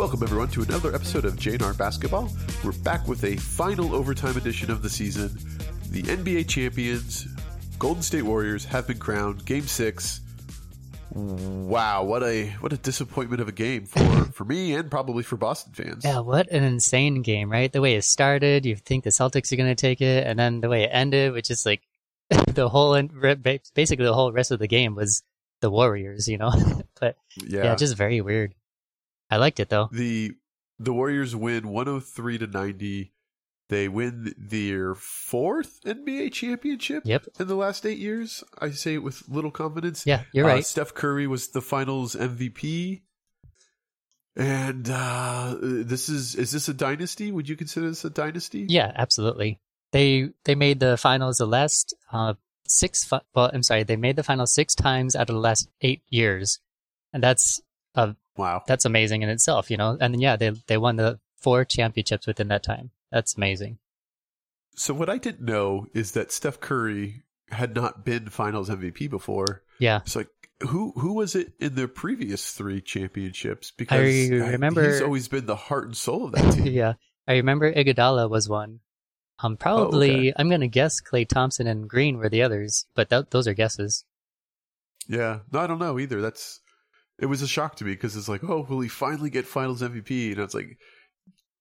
Welcome everyone to another episode of JNR Basketball. We're back with a final overtime edition of the season. The NBA champions, Golden State Warriors, have been crowned. Game six. Wow, what a what a disappointment of a game for for me and probably for Boston fans. Yeah, what an insane game, right? The way it started, you think the Celtics are going to take it, and then the way it ended, which is like the whole basically the whole rest of the game was the Warriors, you know. but yeah. yeah, just very weird. I liked it though. The the Warriors win 103 to 90. They win their fourth NBA championship yep. in the last eight years. I say it with little confidence. Yeah, you're uh, right. Steph Curry was the finals MVP. And uh, this is is this a dynasty? Would you consider this a dynasty? Yeah, absolutely. They they made the finals the last uh, six. Fi- well, I'm sorry, they made the finals six times out of the last eight years, and that's a wow. That's amazing in itself, you know. And then, yeah, they they won the four championships within that time. That's amazing. So what I didn't know is that Steph Curry had not been Finals MVP before. Yeah. It's like who who was it in the previous three championships? Because I remember he's always been the heart and soul of that team. yeah, I remember Iguodala was one. Um, probably oh, okay. I'm gonna guess Klay Thompson and Green were the others, but th- those are guesses. Yeah, no, I don't know either. That's it was a shock to me because it's like, oh, will he finally get Finals MVP? And it's like,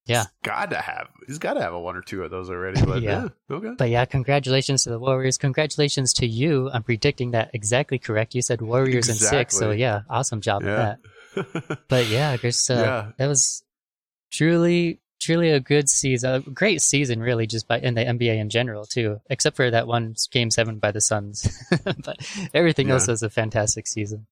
yeah, got to have. He's got to have a one or two of those already. But yeah. yeah. okay. But yeah, congratulations to the Warriors. Congratulations to you. I'm predicting that exactly correct. You said Warriors exactly. in six, so yeah, awesome job yeah. that. but yeah, just uh, yeah. that was truly, truly a good season, a great season, really, just by in the NBA in general too. Except for that one Game Seven by the Suns, but everything yeah. else was a fantastic season.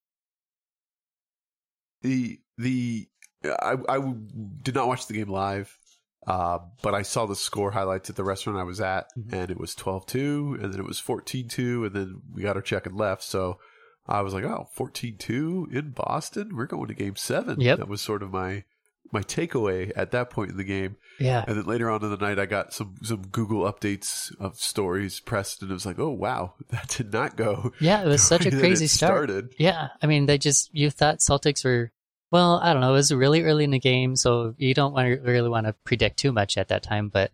The the I, I did not watch the game live, uh, but I saw the score highlights at the restaurant I was at, mm-hmm. and it was 12 2, and then it was 14 2, and then we got our check and left. So I was like, oh, 14 2 in Boston? We're going to game seven. Yep. That was sort of my my takeaway at that point in the game. Yeah. And then later on in the night, I got some some Google updates of stories pressed, and it was like, oh wow, that did not go. Yeah, it was such a crazy start. Started. Yeah, I mean, they just you thought Celtics were well, I don't know. It was really early in the game, so you don't want to really want to predict too much at that time. But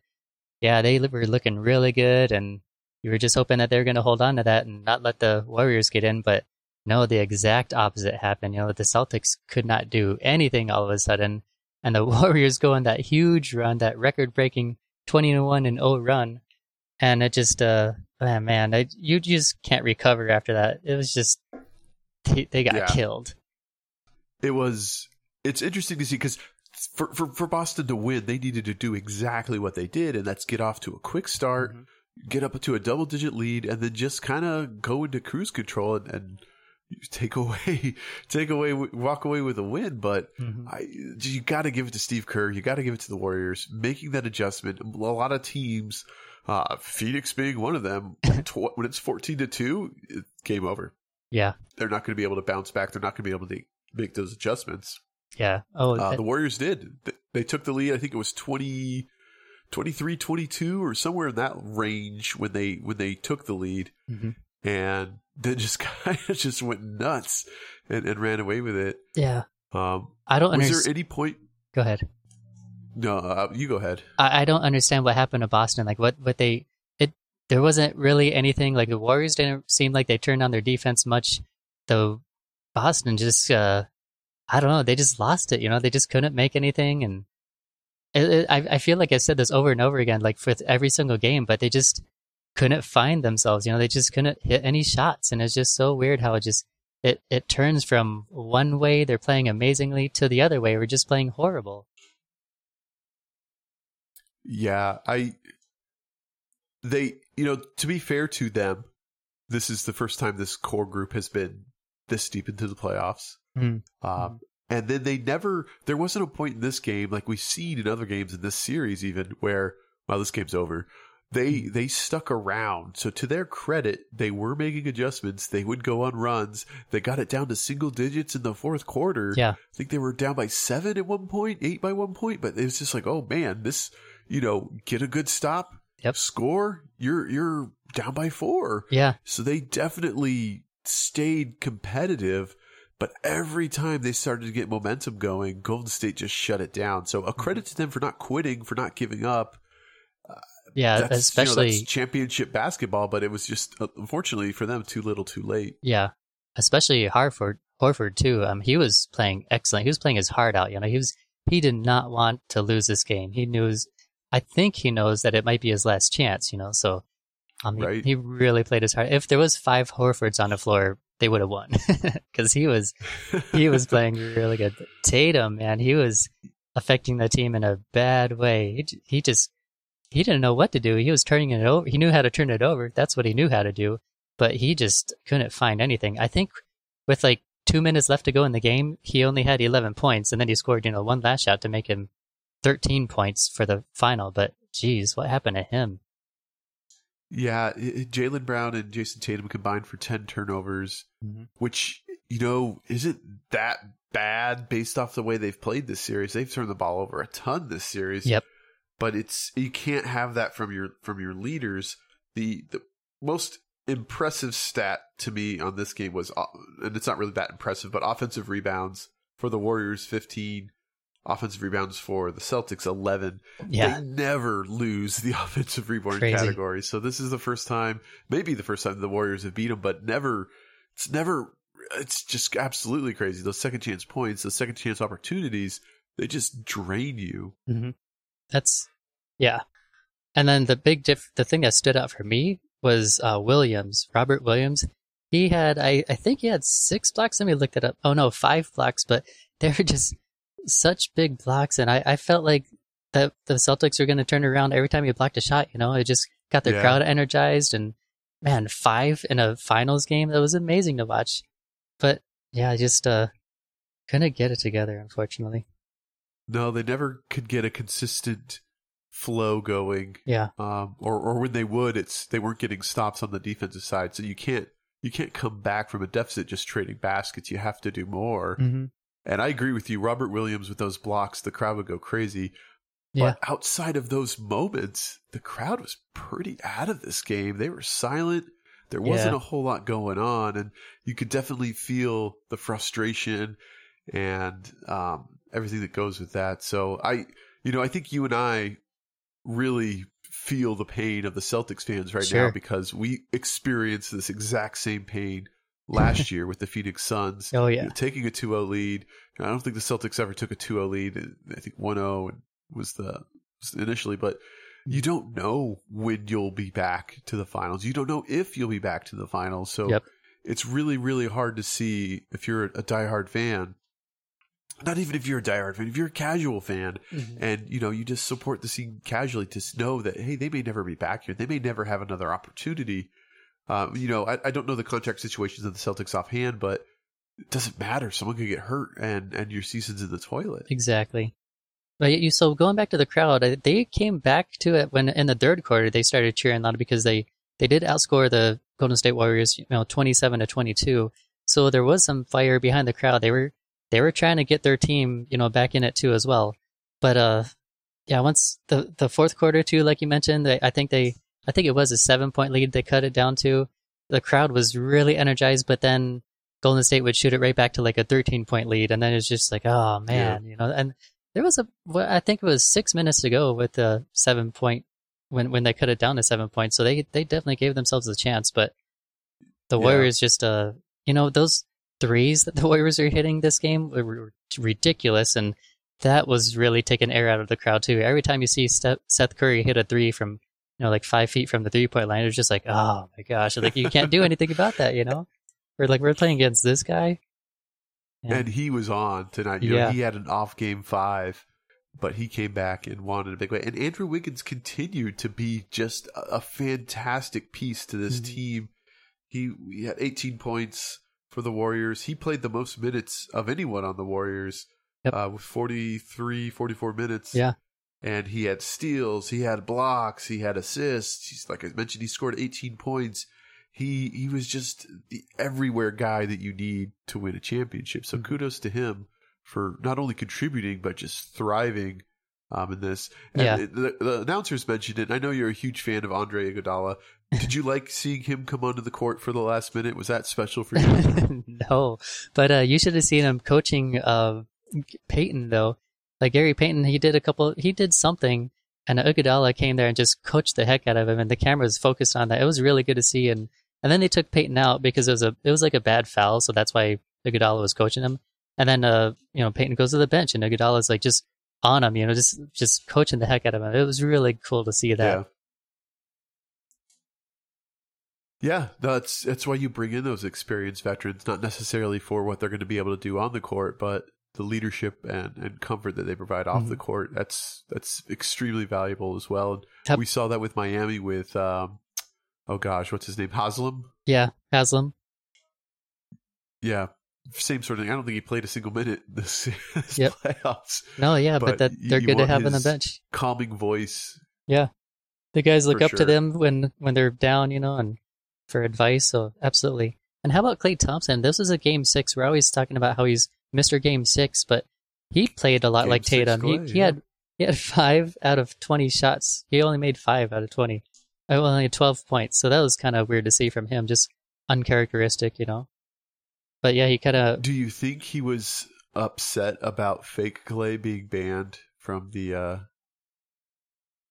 yeah, they were looking really good, and you were just hoping that they were going to hold on to that and not let the Warriors get in. But no, the exact opposite happened. You know, the Celtics could not do anything all of a sudden, and the Warriors go on that huge run, that record-breaking twenty to one and zero oh run, and it just, uh, oh, man, I, you just can't recover after that. It was just they, they got yeah. killed it was it's interesting to see because for, for, for Boston to win, they needed to do exactly what they did, and that's get off to a quick start, mm-hmm. get up to a double digit lead, and then just kind of go into cruise control and, and, take away, take away, walk away with a win. But mm-hmm. I, you got to give it to Steve Kerr. You got to give it to the Warriors making that adjustment. A lot of teams, uh, Phoenix being one of them, when it's fourteen to two, game over. Yeah, they're not going to be able to bounce back. They're not going to be able to make those adjustments. Yeah. Oh, uh, the Warriors did. They took the lead. I think it was 20, 23, 22 or somewhere in that range when they when they took the lead, mm-hmm. And then just kind of just went nuts and, and ran away with it. Yeah. Um, I don't. Was there any point? Go ahead. No, uh, you go ahead. I, I don't understand what happened to Boston. Like what what they it there wasn't really anything. Like the Warriors didn't seem like they turned on their defense much. Though Boston just, uh, I don't know, they just lost it. You know, they just couldn't make anything, and it, it, I, I feel like I said this over and over again, like for every single game, but they just couldn't find themselves. You know, they just couldn't hit any shots, and it's just so weird how it just it it turns from one way they're playing amazingly to the other way we're just playing horrible. Yeah, I they you know to be fair to them, this is the first time this core group has been this deep into the playoffs. Mm. Um, and then they never, there wasn't a point in this game, like we've seen in other games in this series, even where, well, this game's over. They they stuck around. So to their credit, they were making adjustments. They would go on runs. They got it down to single digits in the fourth quarter. Yeah. I think they were down by seven at one point, eight by one point, but it was just like, oh man, this, you know, get a good stop, yep. score, you're you're down by four. Yeah. So they definitely stayed competitive. But every time they started to get momentum going, Golden State just shut it down. So a credit mm-hmm. to them for not quitting, for not giving up. Yeah, That's, you know, especially championship basketball, but it was just uh, unfortunately for them too little, too late. yeah, especially Harford Horford too. Um, he was playing excellent. He was playing his heart out. You know, he was he did not want to lose this game. He knew. I think he knows that it might be his last chance. You know, so um, he, Right. he really played his heart. If there was five Horfords on the floor, they would have won because he was he was playing really good. Tatum, man, he was affecting the team in a bad way. He, he just he didn't know what to do. He was turning it over. He knew how to turn it over. That's what he knew how to do. But he just couldn't find anything. I think with like two minutes left to go in the game, he only had 11 points, and then he scored, you know, one last shot to make him 13 points for the final. But geez, what happened to him? Yeah, i- i- Jaylen Brown and Jayson Tatum combined for 10 turnovers, Mhm. which, you know, isn't that bad based off the way they've played this series. They've turned the ball over a ton this series. Yep. But it's you can't have that from your from your leaders. The the most impressive stat to me on this game was uh, and it's not really that impressive, but offensive rebounds for the Warriors 15, offensive rebounds for the Celtics 11 Yeah, they never lose the offensive rebound Crazy. category. So this is the first time, maybe the first time the Warriors have beat them, but never. It's never. It's just absolutely crazy. Those second chance points, those second chance opportunities, they just drain you. hmm That's yeah. And then the big diff, the thing that stood out for me was uh, Williams, Robert Williams. He had, I, I think he had six blocks. Let me look that up. Oh no, five blocks, but they were just such big blocks, and I, I felt like that the Celtics were going to turn around every time he blocked a shot. You know, it just got the Yeah. crowd energized, and man, five in a finals game that was amazing to watch. But yeah, I just uh couldn't get it together, unfortunately. No, they never could get a consistent flow going. Yeah, Um, or or when they would, it's they weren't getting stops on the defensive side. So you can't you can't come back from a deficit just trading baskets. You have to do more. hmm And I agree with you, Robert Williams with those blocks, the crowd would go crazy. yeah, But outside of those moments, the crowd was pretty out of this game. They were silent. There wasn't Yeah. a whole lot going on, and you could definitely feel the frustration and um, everything that goes with that. So I, you know, I think you and I really feel the pain of the Celtics fans right Sure. now because we experienced this exact same pain last year with the Phoenix Suns oh you yeah. know, taking a 2-0 lead. I don't think the Celtics ever took a 2-0 lead. I think 1-0 was the was initially, but you mm. don't know when you'll be back to the finals. You don't know if you'll be back to the finals. So Yep. it's really, really hard to see if you're a diehard fan. Not even if you're a diehard fan, if you're a casual fan, and you know you just support the scene casually to know that hey, they may never be back here. They may never have another opportunity. Um, you know, I, I don't know the contract situations of the Celtics offhand, but it doesn't matter. Someone could get hurt, and and your season's in the toilet. Exactly. But you so going back to the crowd, they came back to it when in the third quarter they started cheering loud because they they did outscore the Golden State Warriors, you know, twenty seven to twenty two. So there was some fire behind the crowd. They were they were trying to get their team, you know, back in it too as well. But uh, yeah, once the the fourth quarter too, like you mentioned, they, I think they I think it was a seven point lead they cut it down to. The crowd was really energized, but then Golden State would shoot it right back to like a 13 point lead, and then it's just like, oh man, you know. And there was a, well, I think it was six minutes to go with the seven point when when they cut it down to seven points. So they they definitely gave themselves a chance, but the Yeah. Warriors just, uh, you know, those threes that the Warriors are hitting this game were, were ridiculous, and that was really taking air out of the crowd too. Every time you see Seth Curry hit a three from you know like five feet from the three point line, it's just like, oh my gosh, like you can't do anything about that, you know. We're like we're playing against this guy. Yeah. And he was on tonight. You know, Yeah. he had an off game five, but he came back and won in a big way. And Andrew Wiggins continued to be just a, fantastic piece to this Mhm. team. He, he had 18 points for the Warriors. He played the most minutes of anyone on the Warriors Yep. uh, with 43, 44 minutes. Yeah. And he had steals, he had blocks, he had assists. He's like I mentioned, he scored 18 points. He he was just the everywhere guy that you need to win a championship. So Mhm. kudos to him for not only contributing but just thriving um, in this. And Yeah. the, the announcers mentioned it. I know you're a huge fan of Andre Iguodala. Did you like seeing him come onto the court for the last minute? Was that special for you? no, but uh, you should have seen him coaching uh, Payton though. Like Gary Payton, he did a couple. He did something, and Iguodala came there and just coached the heck out of him, and the camera was focused on that. It was really good to see, and and then they took Payton out because it was a it was like a bad foul, so that's why Iguodala was coaching him. And then uh, you know Payton goes to the bench, and Iguodala's like just on him, you know, just just coaching the heck out of him. It was really cool to see that. Yeah. Yeah, that's that's why you bring in those experienced veterans, not necessarily for what they're going to be able to do on the court, but the leadership and, and comfort that they provide off Mhm. the court. That's that's extremely valuable as well. And we saw that with Miami with um, oh gosh, what's his name? Haslem. Yeah, Haslem. Yeah, same sort of thing. I don't think he played a single minute this, this Yep. playoffs. No, yeah, but, But that they're good to have on the bench. Calming voice. Yeah. The guys look up to them when when they're down, you know, and for advice. So absolutely. And how about Klay Thompson? This is a game six. We're always talking about how he's Mr. Game Six, but he played a lot Game like Tatum. Klay, he he yeah. had he had five out of twenty shots. He only made five out of twenty. Oh, only twelve points. So that was kind of weird to see from him. Just uncharacteristic, you know. But yeah, he kind of Do you think he was upset about fake Klay being banned from the uh,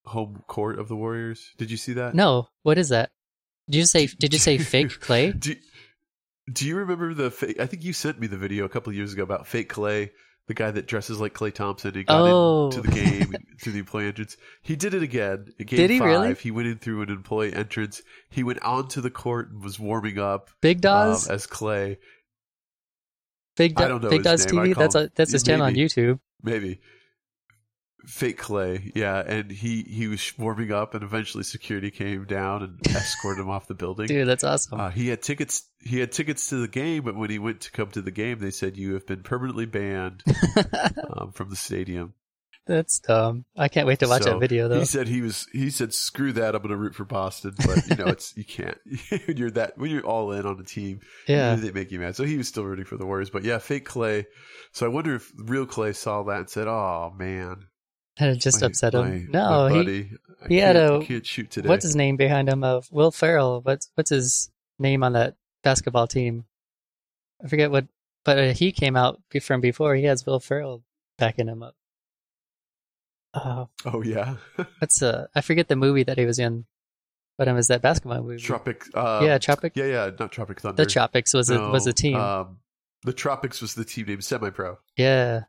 home court of the Warriors? Did you see that? no. What is that? Did you say? Did you say fake Klay? Do, do you remember the fake? I think you sent me the video a couple of years ago about fake Klay, the guy that dresses like Klay Thompson and got Oh. into the game through the employee entrance. He did it again. In game Did he five, really? He went in through an employee entrance. He went onto the court and was warming up Big um, as Klay. Big, I Do- don't know Big his Dawes name. I TV. That's a, that's his channel on. YouTube. maybe fake klay yeah and he he was warming up and eventually security came down and escorted him off the building Dude, that's awesome. uh, he had tickets he had tickets to the game but when he went to come to the game they said you have been permanently banned um, from the stadium that's dumb. I can't wait to watch So, that video though. he said he was he said screw that i'm gonna root for boston but you know it's you can't when you're that when you're all in on a team Yeah. they make you mad so he was still rooting for the warriors but yeah fake klay so i wonder if real klay saw that and said oh man And it just my- upset him. my- no, my he, buddy. I he had a- can't shoot today. what's his name behind him? Of Will Ferrell. What's what's his name on that basketball team? I forget what, but uh, he came out from before. He has Will Ferrell backing him up. Uh, oh yeah, what's uh? I forget the movie that he was in, but it was that basketball movie. Tropic. Uh, yeah, Tropic. yeah, yeah, not Tropic Thunder. the Tropics was a was a team. Um, the Tropics was the team name, Semi Pro. Yeah.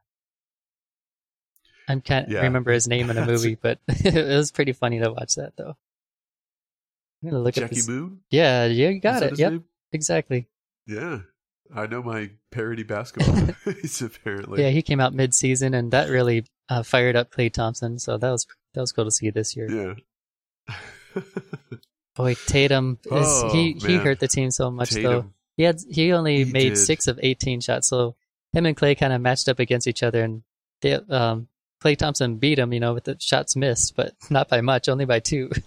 I can't Yeah. remember his name in a movie, but it was pretty funny to watch that though. I'm gonna look at Jackie this. Moon. Yeah, yeah, you got it. Yep, name? exactly. Yeah, I know my parody basketball. Apparently. yeah, he came out mid-season, and that really uh, fired up Klay Thompson. So that was that was cool to see this year. Yeah. Boy, Tatum is Oh, he he hurt the team so much though. He had he only He made did. six of eighteen shots, so him and Klay kind of matched up against each other, and they, um, Klay Thompson beat him, you know, with the shots missed, but not by much, only by two.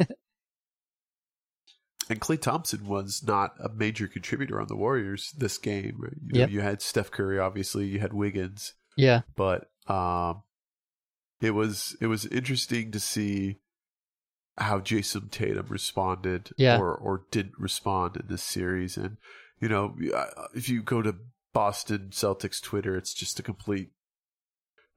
And Klay Thompson was not a major contributor on the Warriors this game. You, know, Yep. you had Steph Curry, obviously. You had Wiggins. yeah, but um, it was it was interesting to see how Jayson Tatum responded Yeah. or or didn't respond in this series. And you know, if you go to Boston Celtics Twitter, it's just a complete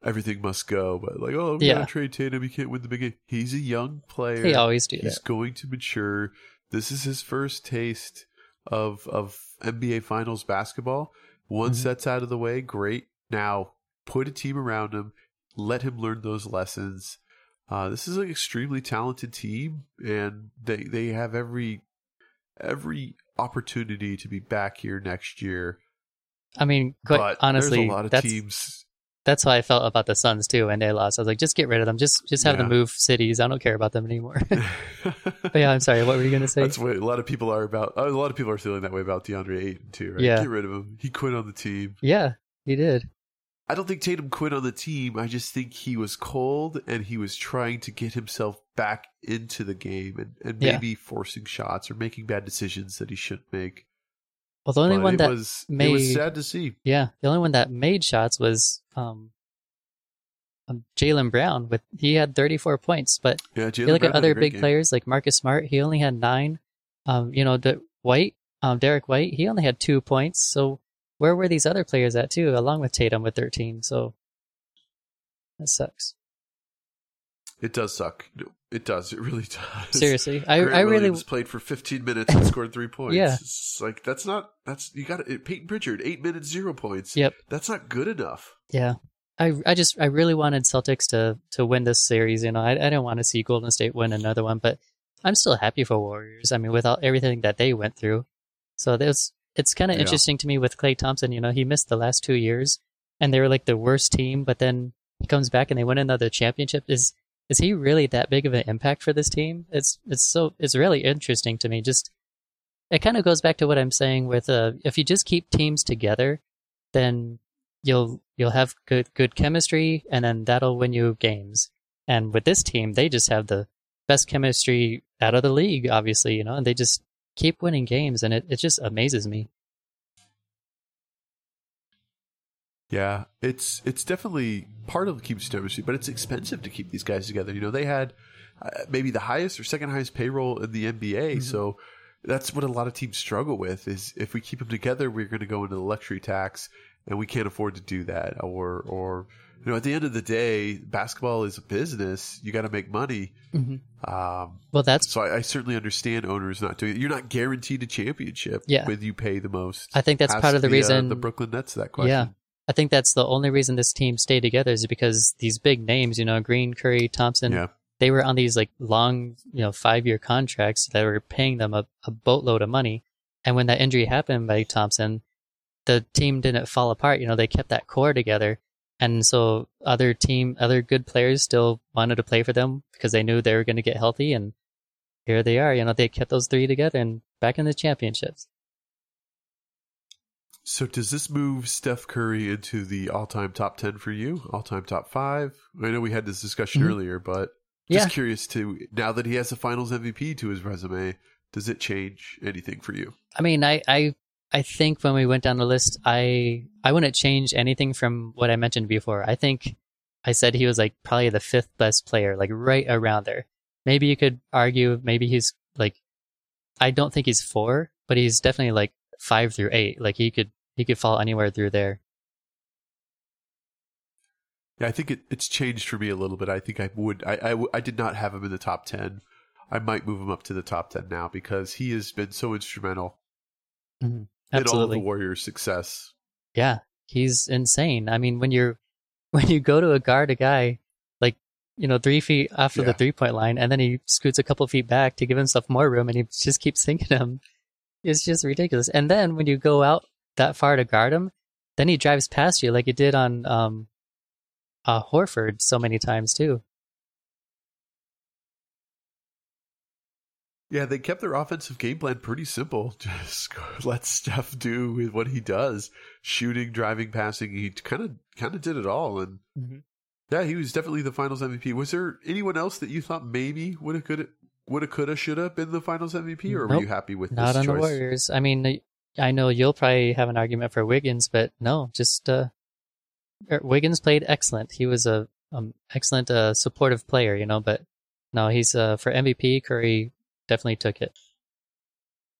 everything must go. But like, oh, we Yeah. gotta trade Tatum. He can't win the big game. He's a young player. they always do He's that. going to mature. This is his first taste of of NBA Finals basketball. Once Mhm. that's out of the way, great. Now put a team around him, let him learn those lessons. Uh, this is an extremely talented team, and they they have every every opportunity to be back here next year. I mean, quite but honestly, there's a lot of that's teams. that's how I felt about the Suns too when they lost. I was like, just get rid of them. Just just have them move cities. I don't care about them anymore. but yeah, I'm sorry. What were you gonna say? That's what a lot of people are about. A lot of people are feeling that way about DeAndre Ayton too. Right? Yeah. Get rid of him. He quit on the team. yeah, he did. I don't think Tatum quit on the team. I just think he was cold and he was trying to get himself back into the game and, and Yeah. maybe forcing shots or making bad decisions that he shouldn't make. Well, the only But one that was it made- was sad to see. yeah, the only one that made shots was um, um, Jaylen Brown with he had 34 points, but Yeah, you look at other big game. players like Marcus Smart, he only had nine. Um, you know, the White, um, Derrick White, he only had two points. So where were these other players at too, along with Tatum with 13? So that sucks. It does suck. It does. It really does. Seriously, I Grant I really was played for 15 minutes and scored three points. yeah, it's like that's not that's you got it. Payton Pritchard eight minutes zero points. Yep, that's not good enough. Yeah, I I just I really wanted Celtics to to win this series. You know, I I didn't want to see Golden State win another one, but I'm still happy for Warriors. I mean, without everything that they went through, so there's it's kind of yeah. interesting to me with Klay Thompson. You know, he missed the last two years, and they were like the worst team, but then he comes back and they win another championship. Is is he really that big of an impact for this team? It's it's so it's really interesting to me. Just it kind of goes back to what I'm saying with uh, if you just keep teams together, then you'll you'll have good good chemistry, and then that'll win you games. And with this team, they just have the best chemistry out of the league, obviously, you know, and they just keep winning games, and it, it just amazes me. Yeah, it's it's definitely part of keeps chemistry, but it's expensive to keep these guys together. You know, they had uh, maybe the highest or second highest payroll in the NBA, mm-hmm. so that's what a lot of teams struggle with. Is if we keep them together, we're going to go into the luxury tax, and we can't afford to do that. Or or you know, at the end of the day, basketball is a business. You got to make money. Mm-hmm. Um, well, that's so. I, I, certainly understand owners not doing it. You're not guaranteed a championship. Yeah. with you pay the most. I think that's part of the, the reason uh, the Brooklyn Nets that question. Yeah, I think that's the only reason this team stayed together is because these big names, you know, Green, Curry, Thompson, yeah. they were on these like long, you know, five year contracts that were paying them a, a boatload of money. And when that injury happened by Thompson, the team didn't fall apart. You know, they kept that core together. And so other team, other good players still wanted to play for them because they knew they were going to get healthy. And here they are. You know, they kept those three together and back in the championships. So does this move Steph Curry into the all-time top 10 for you? All-time top 5? I know we had this discussion mm-hmm. earlier, but just yeah. curious to now that he has a finals MVP to his resume, does it change anything for you? I mean, I I I think when we went down the list, I I wouldn't change anything from what I mentioned before. I think I said he was like probably the fifth best player, like right around there. Maybe you could argue maybe he's like I don't think he's 4, but he's definitely like 5 through 8. Like he could he could fall anywhere through there. Yeah, I think it, it's changed for me a little bit. I think I would. I, I, I did not have him in the top ten. I might move him up to the top ten now because he has been so instrumental mm-hmm. In all the Warriors' success. Yeah, he's insane. I mean, when you're when you go to a guard a guy like you know three feet after yeah. the three point line, and then he scoots a couple feet back to give himself more room, and he just keeps sinking him. It's just ridiculous. And then when you go out that far to guard him, then he drives past you like he did on um, uh, Horford so many times too. Yeah, they kept their offensive game plan pretty simple. Just let Steph do what he does: shooting, driving, passing. He kind of kind of did it all, and mm-hmm. yeah, he was definitely the Finals MVP. Was there anyone else that you thought maybe would have could would have could have should have been the Finals MVP, or nope, were you happy with not on choice? the Warriors? I mean, I know you'll probably have an argument for Wiggins, but no, just uh, er, Wiggins played excellent. He was a um, excellent uh, supportive player, you know. But no, he's uh, for MVP. Curry definitely took it.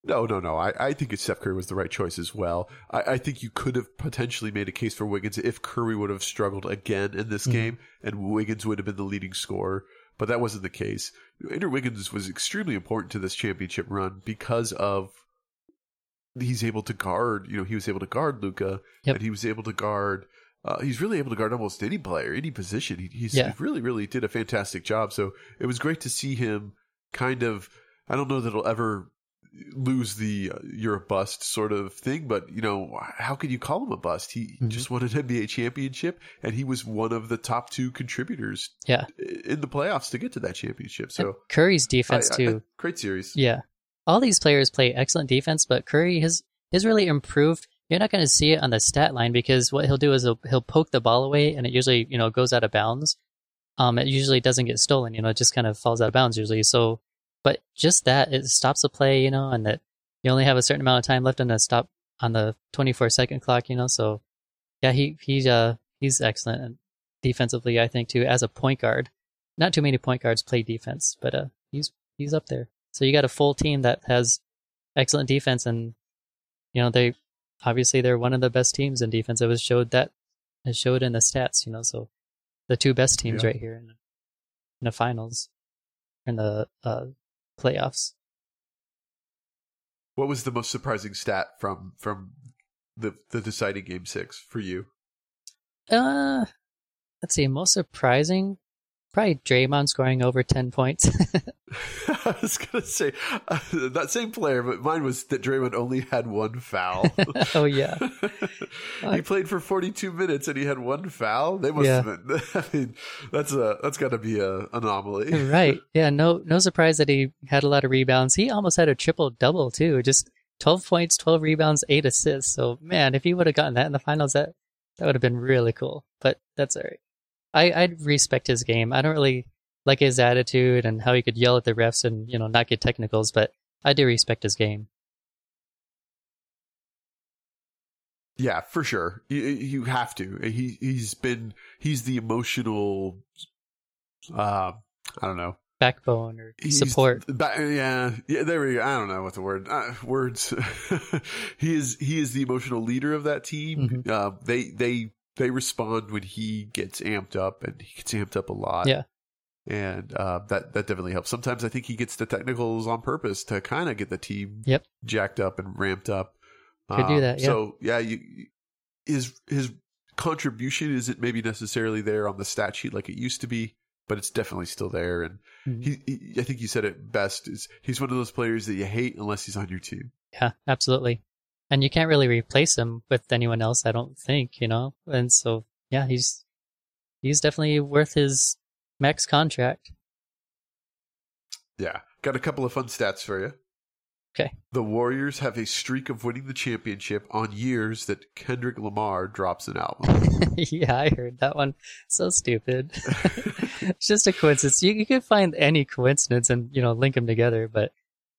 No, no, no. I, I think Steph Curry was the right choice as well. I, I think you could have potentially made a case for Wiggins if Curry would have struggled again in this mm-hmm. game and Wiggins would have been the leading scorer. But that wasn't the case. Andrew Wiggins was extremely important to this championship run because of he's able to guard. You know, he was able to guard Luka yep. and he was able to guard. Uh, he's really able to guard almost any player, any position. He, he's yeah. really, really did a fantastic job. So it was great to see him kind of. I don't know that he'll ever lose the uh, you're a bust sort of thing, but you know how could you call him a bust? He mm-hmm. just won an NBA championship, and he was one of the top two contributors. Yeah. in the playoffs to get to that championship. So and Curry's defense I, too, I, I, great series. Yeah, all these players play excellent defense, but Curry has has really improved. You're not going to see it on the stat line because what he'll do is he'll, he'll poke the ball away, and it usually you know goes out of bounds. Um, it usually doesn't get stolen. You know, it just kind of falls out of bounds usually. So, but just that it stops the play. You know, and that you only have a certain amount of time left on the stop on the 24 second clock. You know, so yeah, he he's uh he's excellent. Defensively. I think too as a point guard. Not too many point guards play defense, but uh, he's he's up there. So you got a full team that has excellent defense, and you know they obviously they're one of the best teams in defense. It was showed that it showed in the stats. You know, so the two best teams Yeah. right here in, in the finals, in the uh, playoffs. What was the most surprising stat from from the the deciding game six for you? Uh, let's see. Most surprising, probably Draymond scoring over ten points. I was gonna say uh, that same player, but mine was that Draymond only had one foul. oh yeah, he played for 42 minutes and he had one foul. They must Yeah. have been. I mean, that's a that's got to be a anomaly. right. Yeah, no, no surprise that he had a lot of rebounds. He almost had a triple double too. Just twelve points, twelve rebounds, eight assists. So man, if he would have gotten that in the finals, that that would have been really cool. But that's all right. I I respect his game. I don't really like his attitude and how he could yell at the refs and you know not get technicals, but I do respect his game. Yeah, for sure. You, you have to. He he's been he's the emotional. Uh, I don't know. Backbone or He's support. Ba- yeah, yeah. There we go. I don't know what the word uh, words. he is he is the emotional leader of that team. Mhm. Uh, they they they respond when he gets amped up, and he gets amped up a lot. Yeah. and uh, that that definitely helps. Sometimes I think he gets the technicals on purpose to kind of get the team Yep. jacked up and ramped up. Could do that, yeah. So yeah, you, his his contribution isn't maybe necessarily there on the stat sheet like it used to be, but it's definitely still there. And Mhm. he, he I think you said it best is he's one of those players that you hate unless he's on your team. Yeah, absolutely. And you can't really replace him with anyone else, I don't think, you know? And so, yeah, he's he's definitely worth his max contract. Yeah. Got a couple of fun stats for you. Okay. The Warriors have a streak of winning the championship on years that Kendrick Lamar drops an album. yeah, I heard that one. So stupid. it's just a coincidence. You, you could find any coincidence and, you know, link them together, but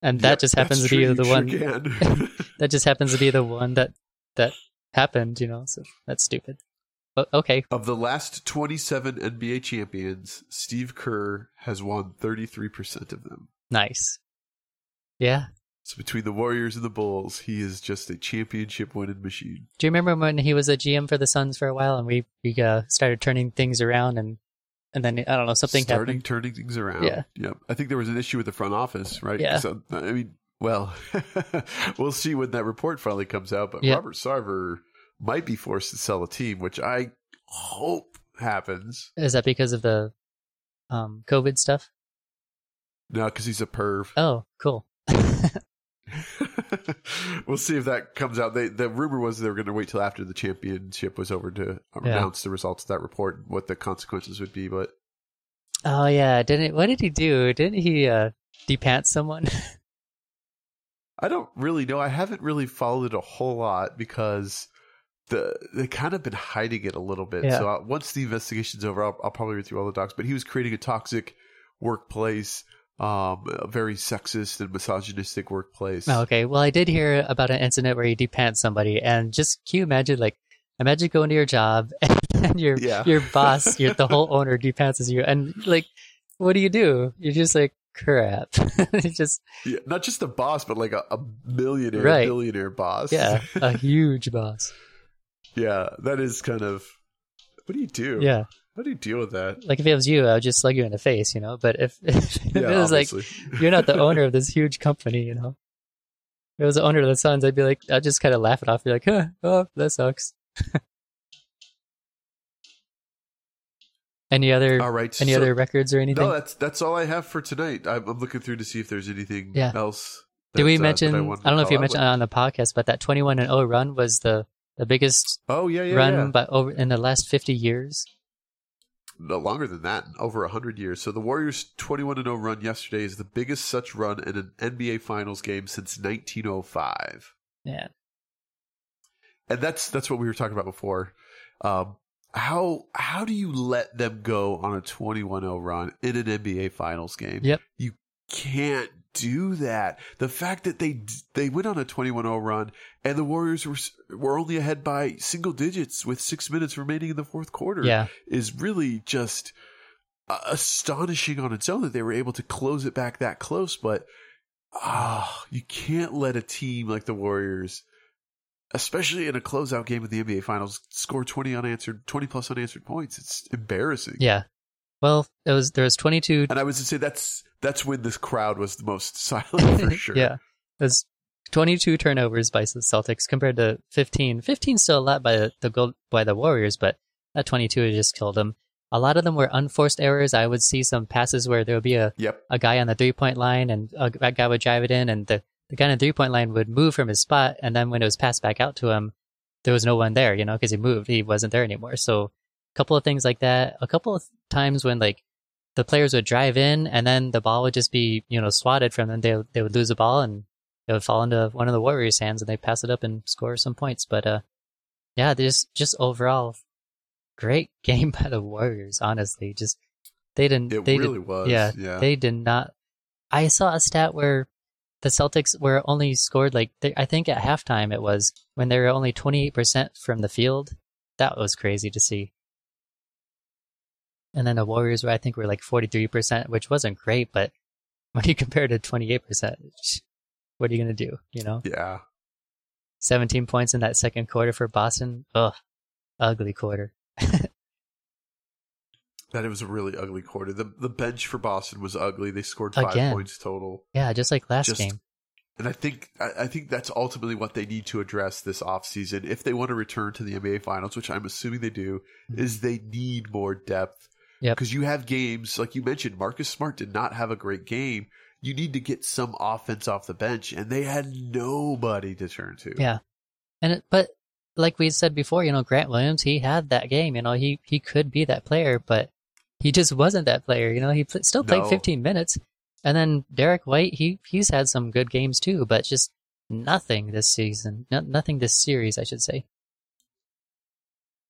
and that Yep, just happens to be true, the one that just happens to be the one that that happened, you know. So that's stupid. But okay, of the last 27 NBA champions, Steve Kerr has won 33% of them. nice. Yeah. So between the Warriors and the Bulls, he is just a championship winning machine. Do you remember when he was a GM for the Suns for a while, and we we uh, started turning things around, and and then I don't know something Starting happened. turning things around. Yeah. Yep. I think there was an issue with the front office, right? Yeah. So, I mean, well, we'll see when that report finally comes out. But Yeah. Robert Sarver might be forced to sell a team, which I hope happens. Is that because of the um, COVID stuff? No, because he's a perv. Oh, cool. we'll see if that comes out. They, the rumor was they were going to wait till after the championship was over to Yeah. announce the results of that report and what the consequences would be. But oh yeah, didn't what did he do? Didn't he uh, depant someone? I don't really know. I haven't really followed it a whole lot because the they kind of been hiding it a little bit. Yeah. So uh, once the investigation's over, I'll, I'll probably read through all the docs. But he was creating a toxic workplace, um, a very sexist and misogynistic workplace. Oh, okay. Well, I did hear about an incident where he depants somebody, and just can you imagine, like, imagine going to your job and your Yeah. your boss, your the whole owner depants you, and like, what do you do? You're just like, crap. It's just Yeah, not just a boss, but like a, a millionaire, Right. billionaire boss. yeah, a huge boss. yeah, that is kind of. What do you do? Yeah, How do you deal with that? like if it was you, I would just slug you in the face, you know. But if, if Yeah, it was like you're not the owner of this huge company, you know. If it was the owner of the Suns, I'd be like, I'd just kind of laugh it off, be like, huh, oh, that sucks. any other all right. any so- other records or anything? No, that's that's all I have for tonight. I'm, I'm looking through to see if there's anything Yeah. else. Did we that, uh, mention? I, don't know if you mentioned with. on the podcast, but that 21 and 0 run was the the biggest Oh yeah, yeah, run yeah. by over in the last 50 years. No, longer than that, over hundred years. So the Warriors' 21 and 0 run yesterday is the biggest such run in an NBA Finals game since 1905. Yeah, and that's that's what we were talking about before. Um, how how do you let them go on a 21-0 run in an NBA Finals game? Yep. You can't do that. The fact that they they went on a 21-0 run and the Warriors were were only ahead by single digits with 6 minutes remaining in the fourth quarter Yeah. is really just uh, astonishing on its own that they were able to close it back that close, but ah, you can't let a team like the Warriors especially in a closeout game of the NBA finals score 20 unanswered 20 plus unanswered points. It's embarrassing. Yeah. Well, it was there was 22 And I was to say that's that's when this crowd was the most silent for sure. yeah. There's 22 turnovers by the Celtics compared to 15. 15 still a lot by the, the gold by the Warriors, but that 22 just killed them. A lot of them were unforced errors. I would see some passes where there would be a, Yep. a guy on the three point line and a, that guy would drive it in and the, the guy on the three point line would move from his spot. And then when it was passed back out to him, there was no one there, you know, because he moved. He wasn't there anymore. So a couple of things like that. A couple of times when like the players would drive in and then the ball would just be, you know, swatted from them. They, they would lose the ball and it would fall into one of the Warriors' hands and they pass it up and score some points. But, uh, yeah, there's just overall great game by the Warriors, honestly. Just, they didn't, It they really did, was. yeah, Yeah. they did not. I saw a stat where the Celtics were only scored like, they, I think at halftime it was when they were only 28% from the field. That was crazy to see. And then the Warriors were, I think, were like 43%, which wasn't great, but when you compare to 28%, what are you going to do? You know, yeah. 17 points in that second quarter for Boston. Ugh, ugly quarter. That it was a really ugly quarter. The the bench for Boston was ugly. They scored five Again. points total. Yeah, just like last Just- game. And I think I I think that's ultimately what they need to address this offseason if they want to return to the NBA finals, which I'm assuming they do, mm-hmm. is they need more depth. Yep. Because you have games, like you mentioned, Marcus Smart did not have a great game. You need to get some offense off the bench, and they had nobody to turn to. Yeah. And it, but like we said before, you know, Grant Williams, he had that game. You know, he he could be that player, but he just wasn't that player. You know, he pl- still played No. 15 minutes. And then Derrick White, he he's had some good games too, but just nothing this season. No, nothing this series, I should say.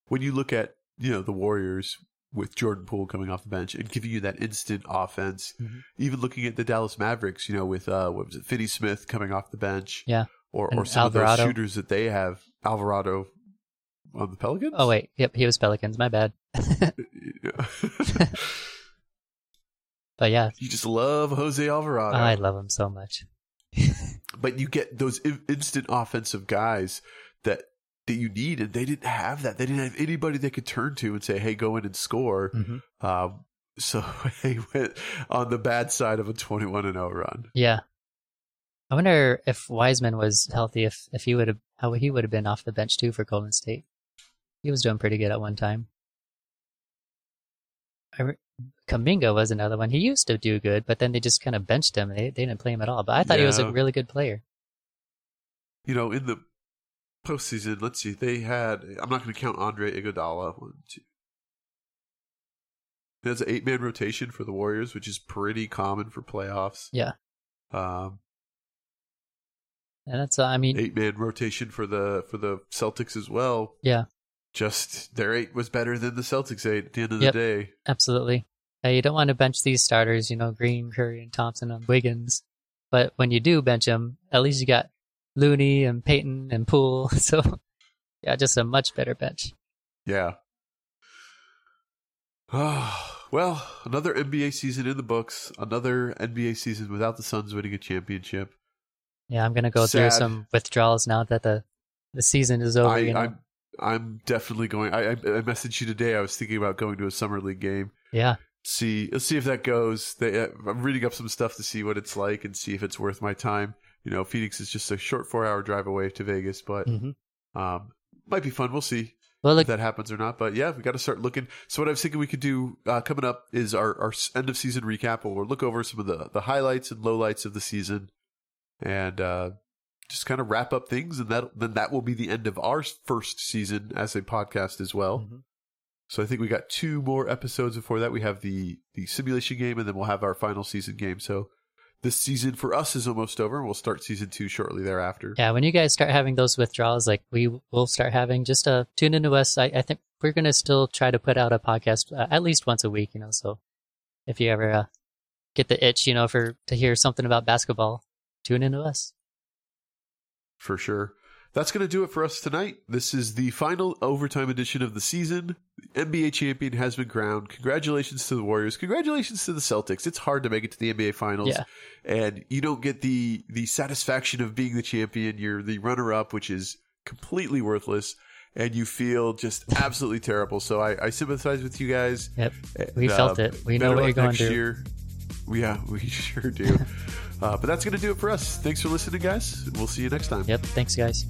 When you look at, you know, the Warriors with Jordan Poole coming off the bench and giving you that instant offense, Mhm. even looking at the Dallas Mavericks, you know, with uh what was it, Finney Smith coming off the bench. Yeah. Or And or some of those shooters that they have. Alvarado on the Pelicans? Oh wait, yep, he was Pelicans. My bad. But yeah, you just love Jose Alvarado. I love him so much. but you get those instant offensive guys that you need, and they didn't have that. They didn't have anybody they could turn to and say, "Hey, go in and score." Mhm. Um, so they went on the bad side of a twenty-one and zero run. Yeah. I wonder if Wiseman was healthy, if if he would have how he would have been off the bench too for Golden State. He was doing pretty good at one time. I re- Kuminga was another one. He used to do good, but then they just kind of benched him. They they didn't play him at all. But I thought he was a really good player. You know, in the postseason, let's see, they had. I'm not going to count Andre Iguodala. One, two. That's an eight-man rotation for the Warriors, which is pretty common for playoffs. Yeah, Um, and that's uh, I mean eight man rotation for the for the Celtics as well. yeah, Just their eight was better than the Celtics eight at the end of Yep. the day. absolutely. Uh, you don't want to bench these starters, you know, Green, Curry, and Thompson and Wiggins. But when you do bench them, at least you got Looney and Payton and Poole. So yeah, just a much better bench. Yeah. Ah, well, another NBA season in the books. Another NBA season without the Suns winning a championship. Yeah, I'm gonna go through some withdrawals now that the the season is over. I, you know? I'm I'm definitely going. I, I I messaged you today. I was thinking about going to a summer league game. yeah, See, let's see if that goes. They, uh, I'm reading up some stuff to see what it's like and see if it's worth my time. You know, Phoenix is just a short four hour drive away to Vegas, but hmm um, might be fun. We'll see. well, if that happens or not. But yeah, we got to start looking. So what I was thinking we could do uh, coming up is our, our end of season recap. Where we'll look over some of the the highlights and lowlights of the season, and uh, just kind of wrap up things. And that then that will be the end of our first season as a podcast as well. Mhm. So I think we got two more episodes before that. We have the the simulation game, and then we'll have our final season game. So this season for us is almost over, and we'll start season two shortly thereafter. yeah, when you guys start having those withdrawals, like we will start having, just uh, tune into us. I, I think we're gonna still try to put out a podcast uh, at least once a week. You know, so if you ever uh, get the itch, you know, for to hear something about basketball, tune into us. For sure. That's going to do it for us tonight. This is the final overtime edition of the season. The NBA champion has been crowned. Congratulations to the Warriors. Congratulations to the Celtics. It's hard to make it to the NBA finals. Yeah. And you don't get the the satisfaction of being the champion. You're the runner up, which is completely worthless. And you feel just absolutely terrible. So I, I sympathize with you guys. Yep. We And, felt uh, it. We know what you're going through. Year. Yeah, we sure do. Uh, but that's going to do it for us. Thanks for listening, guys. We'll see you next time. Yep. Thanks, guys.